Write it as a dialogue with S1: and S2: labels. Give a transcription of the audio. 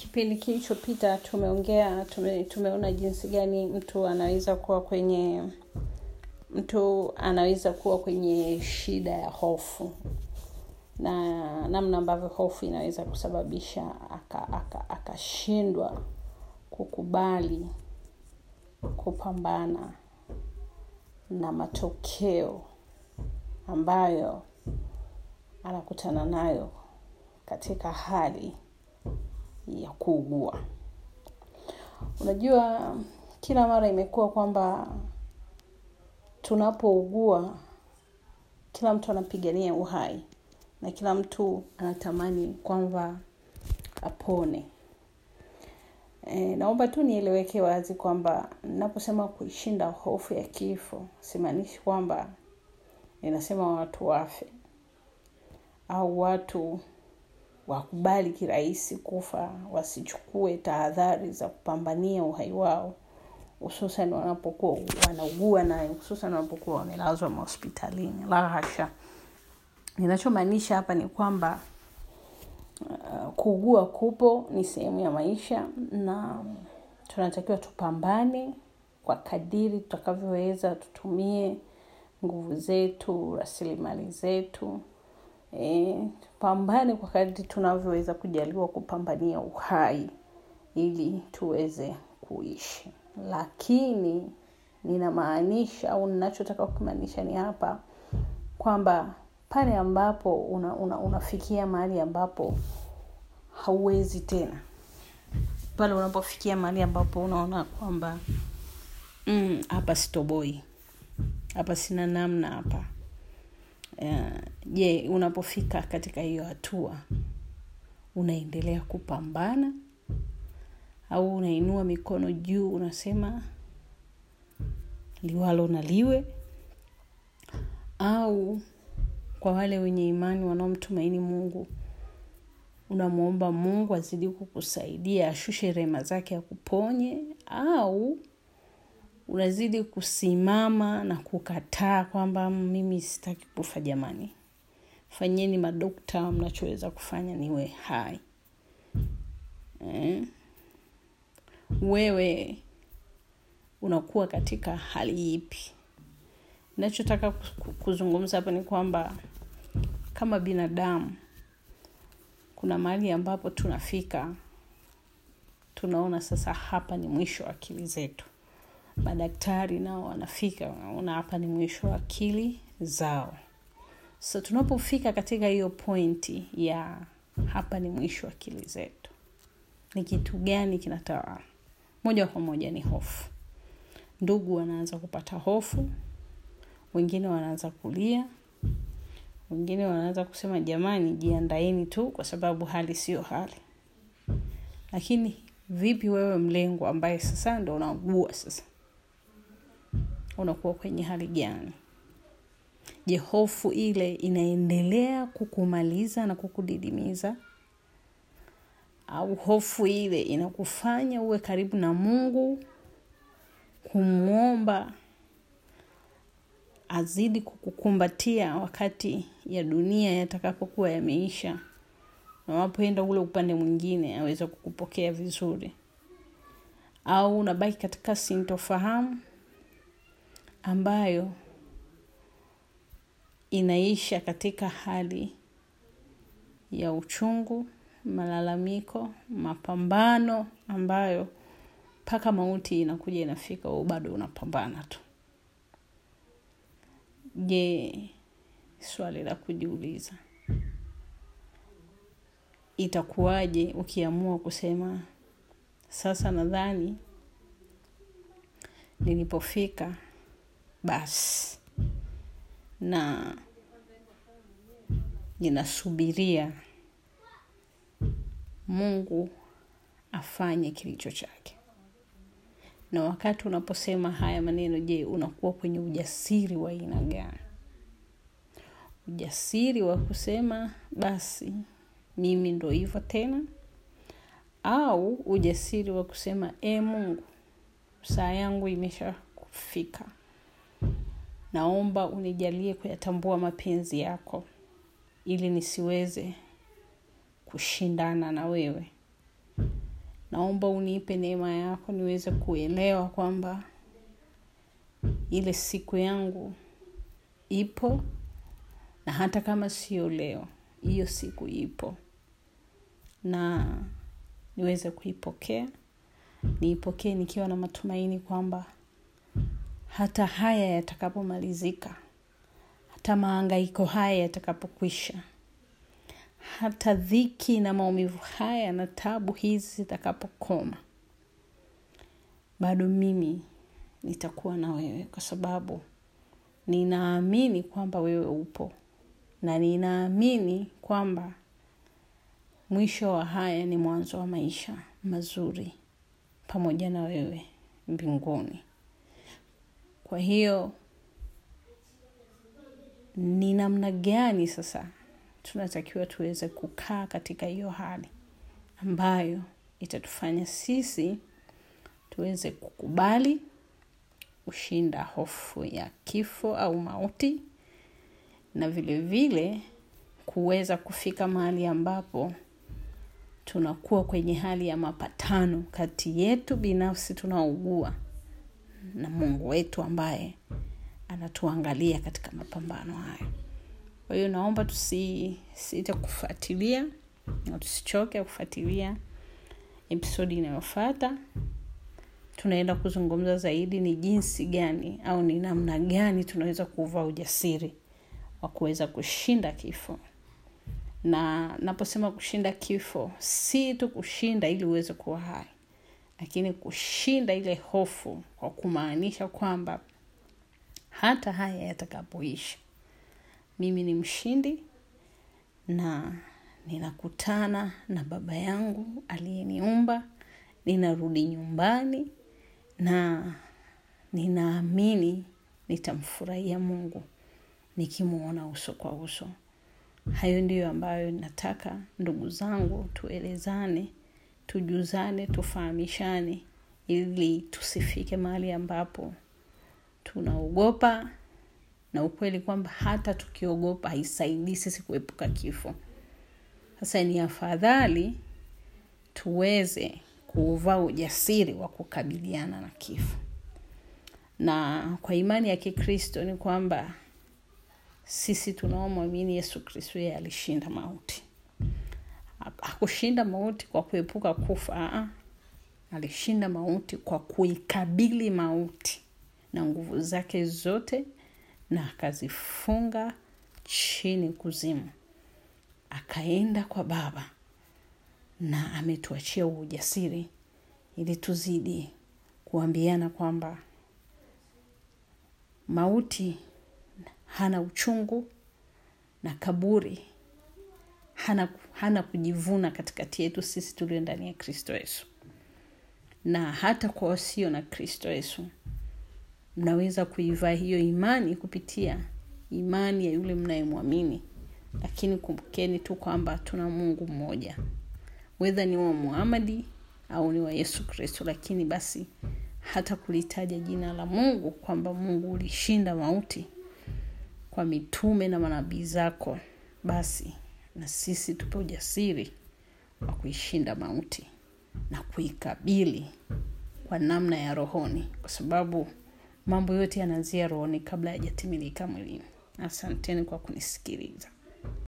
S1: kipindi kilichopita tumeongea tume, tumeona jinsi gani mtu anaweza kuwa kwenye mtu anaweza kuwa kwenye shida ya hofu. Na namna ambavyo hofu inaweza kusababisha akashindwa aka, aka kukubali kupambana na matokeo ambayo anakutana nayo katika hali ya kuugua. Unajua kila mara imekuwa kwamba tunapougua kila mtu anapigania uhai na kila mtu anatamani kwamba apone. E, naomba tu nieleweke wazi kwamba naposema kuishinda hofu ya kifo simaanishi kwamba ninasema watu wafe au watu wakubali kirahisi kufa wasichukue tahadhari za kupambania uhai wao. Hususan wanapokuwa wanaugua naye hususan wanapokuwa wamelazwa mahospitalini. La hasha. Ninachomaanisha hapa ni kwamba uh, kuugua kupo ni sehemu ya maisha na tunatakiwa tupambane kwa kadiri tutakavyoweza tutumie nguvu zetu rasilimali zetu e, tupambane kwa kadri tunavyoweza kujaliwa kupambania uhai ili tuweze kuishi. Lakini ninamaanisha au ninachotaka kumaanisha ni hapa kwamba pale ambapo una, una, unafikia mahali ambapo hauwezi tena. Pale unapofikia mahali ambapo unaona kwamba hapa mm, sitoboi. Hapa sina namna hapa je uh, unapofika katika hiyo hatua unaendelea kupambana? Au unainua mikono juu unasema liwalo na liwe? Au kwa wale wenye imani wanaomtumaini mungu unamwomba mungu azidi kukusaidia ashushe rehema zake akuponye? Au unazidi kusimama na kukataa kwamba mimi sitaki kufa jamani. Fanyeni madokta mnachoweza kufanya niwe hai. Eh? wewe unakuwa katika hali ipi? Nachotaka kuzungumza hapa ni kwamba kama binadamu kuna mahali ambapo tunafika tunaona sasa hapa ni mwisho wa akili zetu madaktari nao wanafika wanaona hapa ni mwisho wa akili zao. So tunapofika katika hiyo pointi ya hapa ni mwisho wa akili zetu ni kitu gani kinatawala moja kwa moja ni hofu. Ndugu wanaanza kupata hofu wengine wanaanza kulia wengine wanaanza kusema jamani jiandaeni tu kwa sababu hali sio hali. Lakini vipi wewe mlengo ambaye sasa ndo unaugua sasa unakuwa kwenye hali gani. Je hofu ile inaendelea kukumaliza na kukudidimiza? Au hofu ile inakufanya uwe karibu na mungu kumwomba azidi kukukumbatia wakati ya dunia yatakapokuwa yameisha na unapoenda ule upande mwingine aweze kukupokea vizuri. Au unabaki katika sintofahamu ambayo inaisha katika hali ya uchungu malalamiko mapambano ambayo mpaka mauti inakuja inafika u bado unapambana tu. Je swali la kujiuliza. Itakuwaje ukiamua kusema sasa nadhani nilipofika basi. Na ninasubiria mungu afanye kilicho chake. Na wakati unaposema haya maneno je unakuwa kwenye ujasiri wa aina gani? Ujasiri wa kusema basi mimi ndo hivyo tena. Au ujasiri wa kusema e mungu saa yangu imesha kufika naomba unijalie kuyatambua mapenzi yako ili nisiweze kushindana na wewe. Naomba unipe neema yako niweze kuelewa kwamba ile siku yangu ipo na hata kama sio leo hiyo siku ipo. Na niweze kuipokea niipokee nikiwa na matumaini kwamba hata haya yatakapomalizika hata maangaiko haya yatakapokwisha hata dhiki na maumivu haya na tabu hizi zitakapokoma bado mimi nitakuwa na wewe kwa sababu ninaamini kwamba wewe upo na ninaamini kwamba mwisho wa haya ni mwanzo wa maisha mazuri pamoja na wewe mbinguni kwa hiyo ni namna gani sasa tunatakiwa tuweze kukaa katika hiyo hali ambayo itatufanya sisi tuweze kukubali kushinda hofu ya kifo au mauti na vile vile kuweza kufika mahali ambapo tunakuwa kwenye hali ya mapatano kati yetu binafsi tunaougua na mungu wetu ambaye anatuangalia katika mapambano hayo kwa hiyo naomba tusisite kufuatilia na tusichoke kufuatilia episodi inayofata tunaenda kuzungumza zaidi ni jinsi gani au ni namna gani tunaweza kuvaa ujasiri wa kuweza kushinda kifo. Na naposema kushinda kifo si tu kushinda ili uweze kuwa hai lakini kushinda ile hofu kwa kumaanisha kwamba hata haya yatakapoisha mimi ni mshindi na ninakutana na baba yangu aliyeniumba ninarudi nyumbani na ninaamini nitamfurahia mungu nikimwona uso kwa uso. Hayo ndiyo ambayo nataka ndugu zangu tuelezane tujuzane tufahamishane ili tusifike mahali ambapo tunaogopa na ukweli kwamba hata tukiogopa haisaidii sisi kuepuka kifo. Sasa ni afadhali tuweze kuuvaa ujasiri wa kukabiliana na kifo. Na kwa imani ya kikristo ni kwamba sisi tunaomwamini yesu kristo yeye alishinda mauti hakushinda mauti kwa kuepuka kufa Aa, alishinda mauti kwa kuikabili mauti na nguvu zake zote na akazifunga chini kuzimu. Akaenda kwa baba na ametuachia ujasiri ili tuzidi kuambiana kwamba mauti hana uchungu na kaburi hana, hana kujivuna katikati yetu sisi tulio ndani ya kristo yesu. Na hata kwa wasio na kristo yesu mnaweza kuivaa hiyo imani kupitia imani ya yule mnayemwamini. Lakini kumbukeni tu kwamba tuna mungu mmoja. Wedha ni wa muhamadi au ni wa yesu kristo lakini basi hata kulitaja jina la mungu kwamba mungu ulishinda mauti kwa mitume na manabii zako basi na sisi tupe ujasiri wa kuishinda mauti na kuikabili kwa namna ya rohoni kwa sababu mambo yote yanaanzia rohoni kabla yajatimilika mwilini. Asanteni kwa kunisikiliza